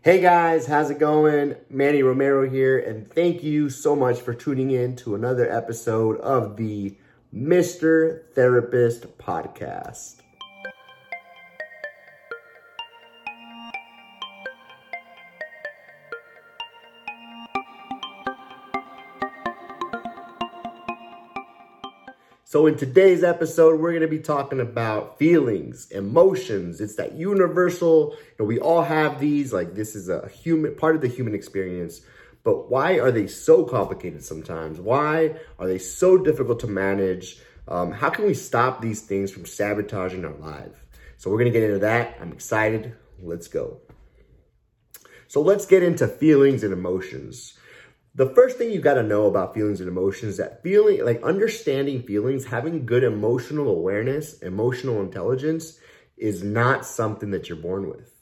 Hey guys, how's it going? Manny Romero here, and thank you so much for tuning in to another episode of the Mr. Therapist Podcast. So, in today's episode, we're going to be talking about feelings, emotions. It's that universal, you know, we all have these, like, this is a human part of the human experience. But why are they so complicated sometimes? Why are they so difficult to manage? Um, how can we stop these things from sabotaging our life? So, we're going to get into that. I'm excited. Let's go. So, let's get into feelings and emotions the first thing you got to know about feelings and emotions is that feeling like understanding feelings having good emotional awareness emotional intelligence is not something that you're born with.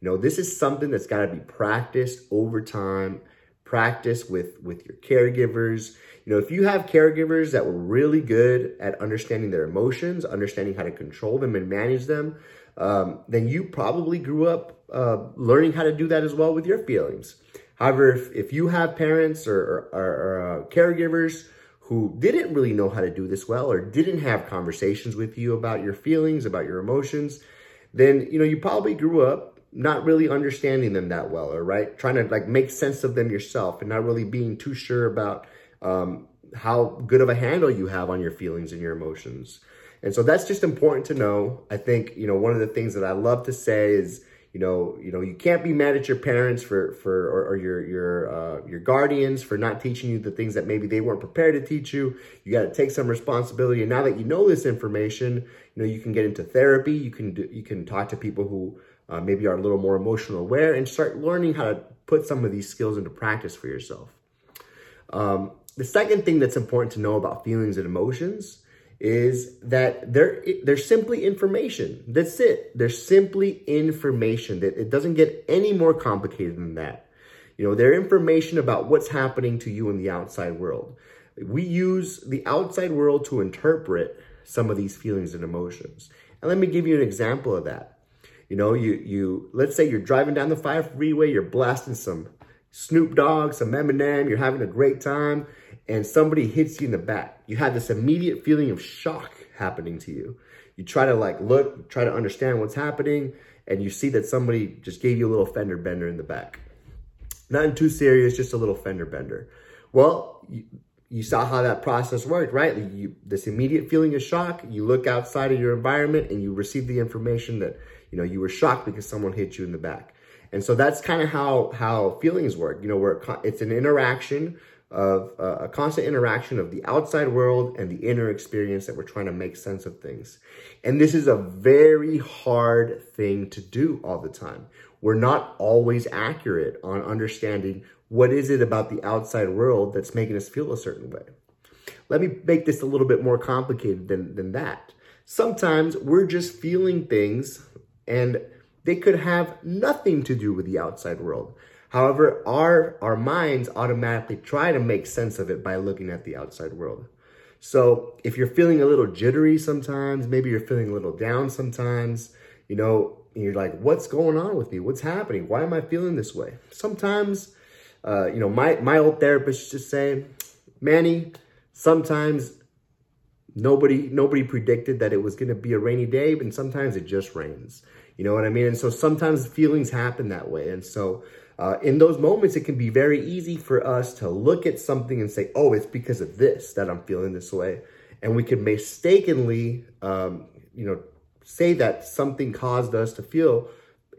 You know this is something that's got to be practiced over time practice with with your caregivers. You know if you have caregivers that were really good at understanding their emotions understanding how to control them and manage them um, then you probably grew up uh, learning how to do that as well with your feelings However, if, if you have parents or, or, or uh, caregivers who didn't really know how to do this well or didn't have conversations with you about your feelings, about your emotions, then you know you probably grew up not really understanding them that well, or right, trying to like make sense of them yourself and not really being too sure about um, how good of a handle you have on your feelings and your emotions. And so that's just important to know. I think you know one of the things that I love to say is you know, you know, you can't be mad at your parents for for or, or your your uh, your guardians for not teaching you the things that maybe they weren't prepared to teach you. You got to take some responsibility. And now that you know this information, you know, you can get into therapy. You can do, you can talk to people who uh, maybe are a little more emotional aware and start learning how to put some of these skills into practice for yourself. Um, the second thing that's important to know about feelings and emotions is that they're they're simply information. That's it. They're simply information. That it doesn't get any more complicated than that. You know, they're information about what's happening to you in the outside world. We use the outside world to interpret some of these feelings and emotions. And let me give you an example of that. You know, you you let's say you're driving down the five freeway, you're blasting some Snoop Dogg, some Eminem, you're having a great time and somebody hits you in the back, you have this immediate feeling of shock happening to you. You try to like look, try to understand what's happening, and you see that somebody just gave you a little fender bender in the back. Nothing too serious, just a little fender bender. Well, you, you saw how that process worked, right? You, this immediate feeling of shock, you look outside of your environment and you receive the information that, you know, you were shocked because someone hit you in the back. And so that's kind of how, how feelings work, you know, where it's an interaction of uh, a constant interaction of the outside world and the inner experience that we're trying to make sense of things. And this is a very hard thing to do all the time. We're not always accurate on understanding what is it about the outside world that's making us feel a certain way. Let me make this a little bit more complicated than, than that. Sometimes we're just feeling things and they could have nothing to do with the outside world. However, our, our minds automatically try to make sense of it by looking at the outside world. So if you're feeling a little jittery sometimes, maybe you're feeling a little down sometimes, you know, you're like, what's going on with me? What's happening? Why am I feeling this way? Sometimes, uh, you know, my, my old therapist just say, Manny, sometimes nobody nobody predicted that it was going to be a rainy day, but sometimes it just rains. You know what I mean? And so sometimes feelings happen that way. And so uh, in those moments, it can be very easy for us to look at something and say, oh, it's because of this that I'm feeling this way. And we can mistakenly, um, you know, say that something caused us to feel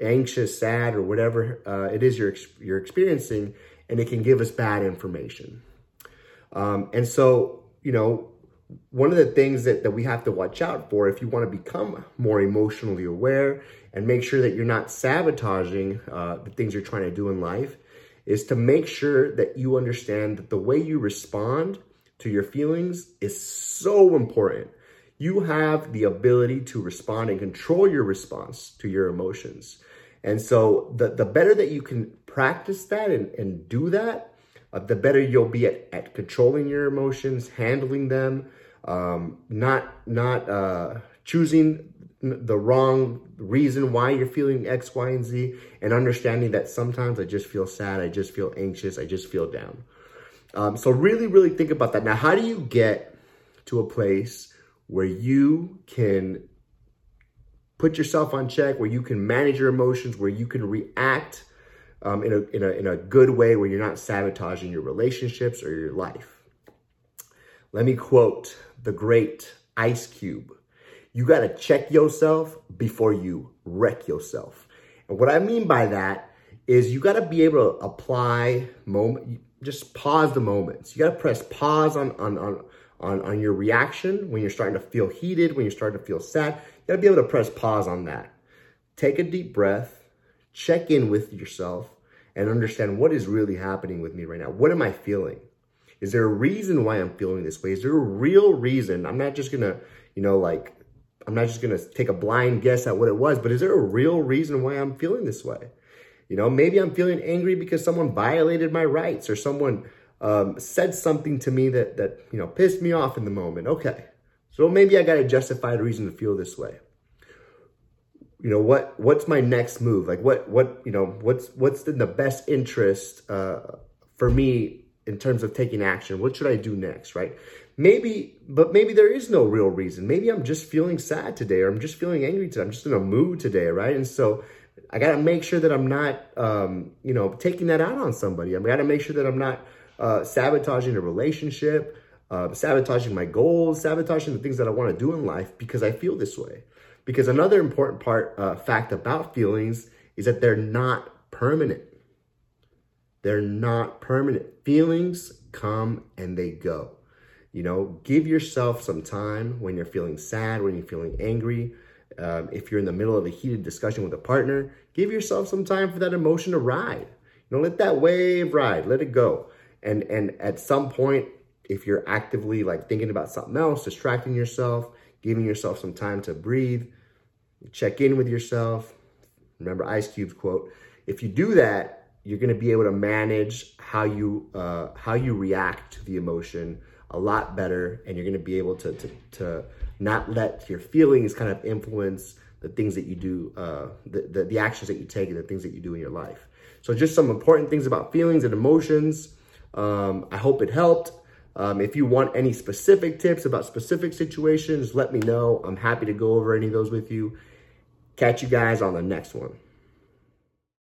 anxious, sad, or whatever uh, it is you're, you're experiencing, and it can give us bad information. Um, and so, you know, one of the things that, that we have to watch out for if you want to become more emotionally aware and make sure that you're not sabotaging uh, the things you're trying to do in life is to make sure that you understand that the way you respond to your feelings is so important. You have the ability to respond and control your response to your emotions. And so the, the better that you can practice that and, and do that, uh, the better you'll be at, at controlling your emotions, handling them, um, not not uh, choosing the wrong reason why you're feeling X, Y, and Z, and understanding that sometimes I just feel sad, I just feel anxious, I just feel down. Um, so really, really think about that. Now, how do you get to a place where you can put yourself on check, where you can manage your emotions, where you can react um, in, a, in, a, in a good way, where you're not sabotaging your relationships or your life? Let me quote the great Ice Cube. You got to check yourself before you wreck yourself. And what I mean by that is you got to be able to apply moment, just pause the moments. You got to press pause on, on, on, on, on your reaction when you're starting to feel heated, when you're starting to feel sad. You got to be able to press pause on that. Take a deep breath, check in with yourself, and understand what is really happening with me right now. What am I feeling? Is there a reason why I'm feeling this way? Is there a real reason? I'm not just gonna, you know, like, I'm not just gonna take a blind guess at what it was, but is there a real reason why I'm feeling this way? You know, maybe I'm feeling angry because someone violated my rights or someone um, said something to me that, that, you know, pissed me off in the moment. Okay. So maybe I got a justified reason to feel this way. You know, what, what's my next move? Like what, what, you know, what's, what's in the best interest, uh, for me in terms of taking action. What should I do next, right? Maybe, but maybe there is no real reason. Maybe I'm just feeling sad today or I'm just feeling angry today. I'm just in a mood today, right? And so I got to make sure that I'm not, um, you know, taking that out on somebody. I got to make sure that I'm not uh, sabotaging a relationship, uh, sabotaging my goals, sabotaging the things that I want to do in life because I feel this way. Because another important part, uh, fact about feelings is that they're not permanent. They're not permanent. Feelings come and they go. You know, give yourself some time when you're feeling sad, when you're feeling angry. Um, if you're in the middle of a heated discussion with a partner, give yourself some time for that emotion to ride. You know, let that wave ride, let it go. And and at some point, if you're actively like thinking about something else, distracting yourself, giving yourself some time to breathe, check in with yourself. Remember Ice Cube's quote: "If you do that, you're going to be able to manage how you uh, how you react to the emotion a lot better, and you're going to be able to, to to not let your feelings kind of influence the things that you do, uh, the, the the actions that you take, and the things that you do in your life. So, just some important things about feelings and emotions. Um, I hope it helped. Um, if you want any specific tips about specific situations, let me know. I'm happy to go over any of those with you. Catch you guys on the next one.